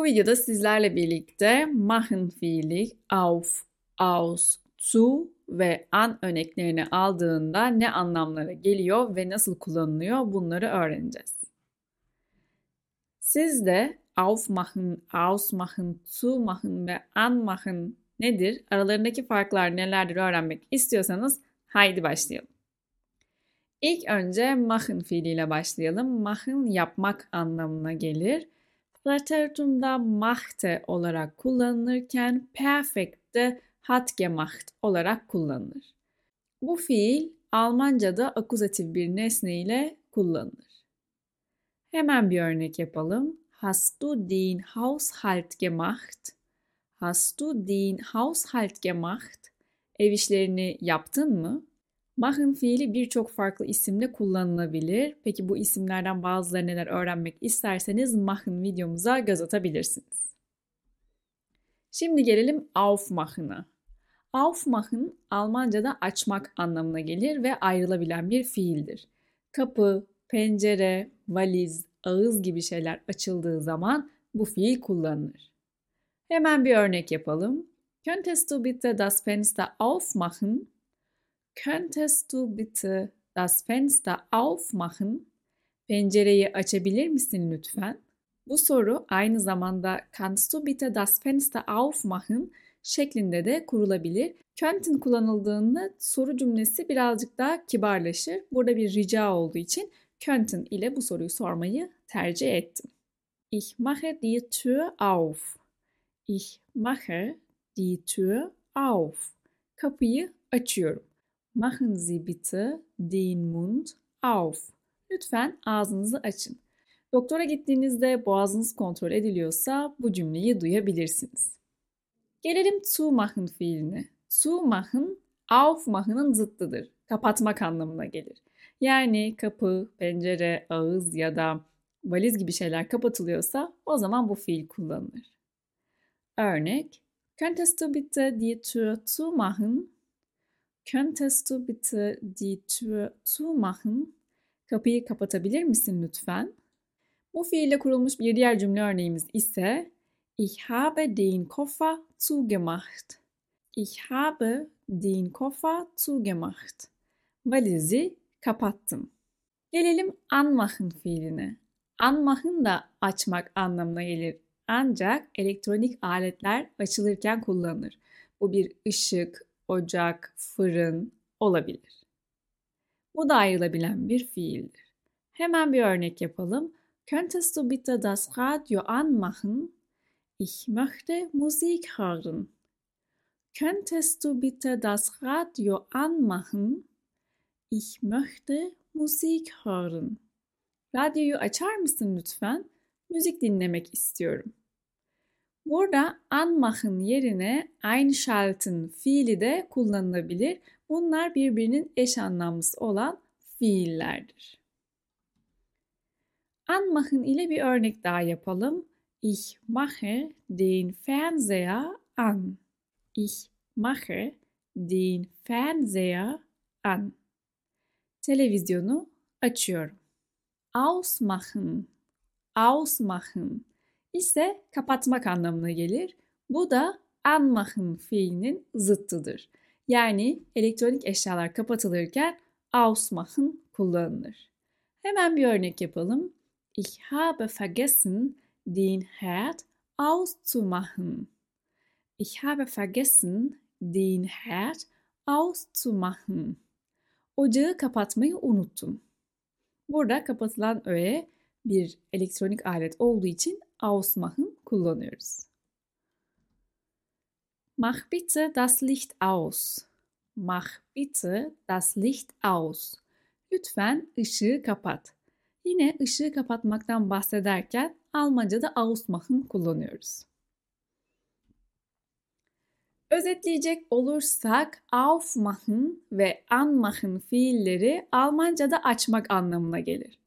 Bu videoda sizlerle birlikte machen fiili auf, aus, zu ve an örneklerini aldığında ne anlamlara geliyor ve nasıl kullanılıyor bunları öğreneceğiz. Siz de aufmachen, ausmachen, zumachen ve anmachen nedir? Aralarındaki farklar nelerdir öğrenmek istiyorsanız haydi başlayalım. İlk önce machen fiiliyle başlayalım. Machen yapmak anlamına gelir. Präteritumda machte olarak kullanılırken perfekte hat gemacht olarak kullanılır. Bu fiil Almanca'da akuzatif bir nesne ile kullanılır. Hemen bir örnek yapalım. Hast du den Haushalt gemacht? Hast du den Haushalt gemacht? Ev işlerini yaptın mı? Machen fiili birçok farklı isimle kullanılabilir. Peki bu isimlerden bazıları neler öğrenmek isterseniz machen videomuza göz atabilirsiniz. Şimdi gelelim aufmachen'a. Aufmachen Almanca'da açmak anlamına gelir ve ayrılabilen bir fiildir. Kapı, pencere, valiz, ağız gibi şeyler açıldığı zaman bu fiil kullanılır. Hemen bir örnek yapalım. Könntest du bitte das Fenster aufmachen? Könntest du bitte das Fenster aufmachen? Pencereyi açabilir misin lütfen? Bu soru aynı zamanda Kannst du bitte das Fenster aufmachen şeklinde de kurulabilir. Könnten kullanıldığında soru cümlesi birazcık daha kibarlaşır. Burada bir rica olduğu için könnten ile bu soruyu sormayı tercih ettim. Ich mache die Tür auf. Ich mache die Tür auf. Kapıyı açıyorum. Machen Sie bitte den Mund auf. Lütfen ağzınızı açın. Doktora gittiğinizde boğazınız kontrol ediliyorsa bu cümleyi duyabilirsiniz. Gelelim zumachen fiiline. Zumachen, aufmachen'ın zıttıdır. Kapatmak anlamına gelir. Yani kapı, pencere, ağız ya da valiz gibi şeyler kapatılıyorsa o zaman bu fiil kullanılır. Örnek, Könntest du bitte die Tür zumachen? Könntest du bitte die Tür zumachen? Kapıyı kapatabilir misin lütfen? Bu fiille kurulmuş bir diğer cümle örneğimiz ise Ich habe den Koffer zugemacht. Ich habe den Koffer zugemacht. Valizi kapattım. Gelelim anmachen fiiline. Anmachen da açmak anlamına gelir. Ancak elektronik aletler açılırken kullanılır. Bu bir ışık, ocak, fırın olabilir. Bu da ayrılabilen bir fiildir. Hemen bir örnek yapalım. Könntest du bitte das Radio anmachen? Ich möchte Musik hören. Könntest du bitte das Radio anmachen? Ich möchte Musik hören. Radyoyu açar mısın lütfen? Müzik dinlemek istiyorum. Burada anmachen yerine einschalten fiili de kullanılabilir. Bunlar birbirinin eş anlamlısı olan fiillerdir. Anmachen ile bir örnek daha yapalım. Ich mache den Fernseher an. Ich mache den Fernseher an. Televizyonu açıyorum. Ausmachen. Ausmachen ise kapatmak anlamına gelir. Bu da anmachen fiilinin zıttıdır. Yani elektronik eşyalar kapatılırken ausmachen kullanılır. Hemen bir örnek yapalım. Ich habe vergessen, den Herd auszumachen. Ich habe vergessen, den Herd auszumachen. Ocağı kapatmayı unuttum. Burada kapatılan öğe bir elektronik alet olduğu için ausmachen kullanıyoruz. Mach bitte das Licht aus. Mach bitte das Licht aus. Lütfen ışığı kapat. Yine ışığı kapatmaktan bahsederken Almanca'da ausmachen kullanıyoruz. Özetleyecek olursak aufmachen ve anmachen fiilleri Almanca'da açmak anlamına gelir.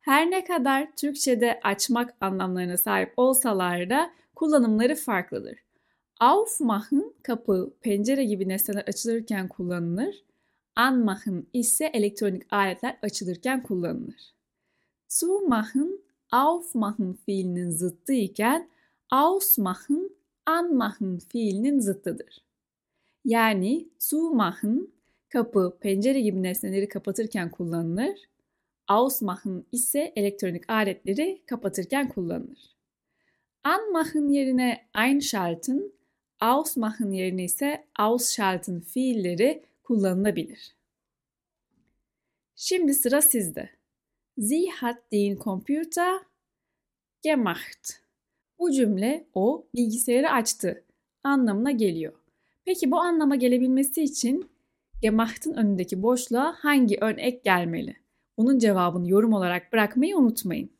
Her ne kadar Türkçe'de açmak anlamlarına sahip olsalar da kullanımları farklıdır. Aufmachen kapı, pencere gibi nesneler açılırken kullanılır. Anmachen ise elektronik aletler açılırken kullanılır. Zumachen, aufmachen fiilinin zıttı iken Ausmachen, anmachen fiilinin zıttıdır. Yani zumachen kapı, pencere gibi nesneleri kapatırken kullanılır. Ausmachen ise elektronik aletleri kapatırken kullanılır. Anmachen yerine einschalten, ausmachen yerine ise ausschalten fiilleri kullanılabilir. Şimdi sıra sizde. Sie hat den Computer gemacht. Bu cümle o bilgisayarı açtı anlamına geliyor. Peki bu anlama gelebilmesi için gemacht'ın önündeki boşluğa hangi ön ek gelmeli? Bunun cevabını yorum olarak bırakmayı unutmayın.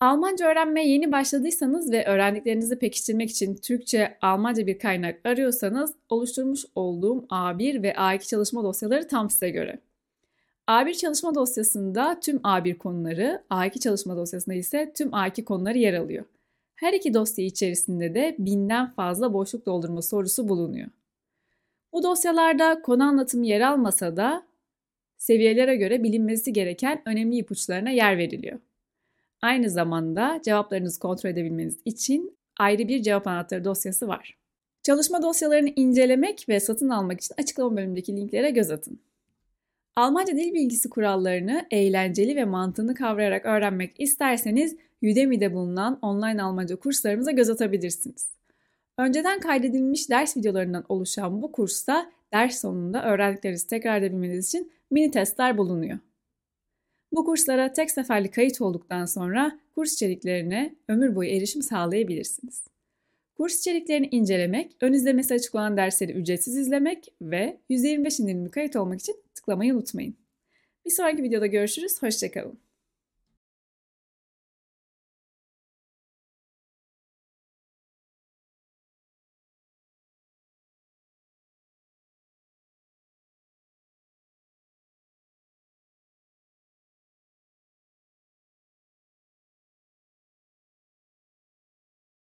Almanca öğrenmeye yeni başladıysanız ve öğrendiklerinizi pekiştirmek için Türkçe, Almanca bir kaynak arıyorsanız oluşturmuş olduğum A1 ve A2 çalışma dosyaları tam size göre. A1 çalışma dosyasında tüm A1 konuları, A2 çalışma dosyasında ise tüm A2 konuları yer alıyor. Her iki dosya içerisinde de binden fazla boşluk doldurma sorusu bulunuyor. Bu dosyalarda konu anlatımı yer almasa da seviyelere göre bilinmesi gereken önemli ipuçlarına yer veriliyor. Aynı zamanda cevaplarınızı kontrol edebilmeniz için ayrı bir cevap anahtarı dosyası var. Çalışma dosyalarını incelemek ve satın almak için açıklama bölümündeki linklere göz atın. Almanca dil bilgisi kurallarını eğlenceli ve mantığını kavrayarak öğrenmek isterseniz Udemy'de bulunan online Almanca kurslarımıza göz atabilirsiniz. Önceden kaydedilmiş ders videolarından oluşan bu kursta ders sonunda öğrendiklerinizi tekrar edebilmeniz için mini testler bulunuyor. Bu kurslara tek seferli kayıt olduktan sonra kurs içeriklerine ömür boyu erişim sağlayabilirsiniz. Kurs içeriklerini incelemek, ön izlemesi açık olan dersleri ücretsiz izlemek ve %25 indirimli kayıt olmak için tıklamayı unutmayın. Bir sonraki videoda görüşürüz, hoşçakalın.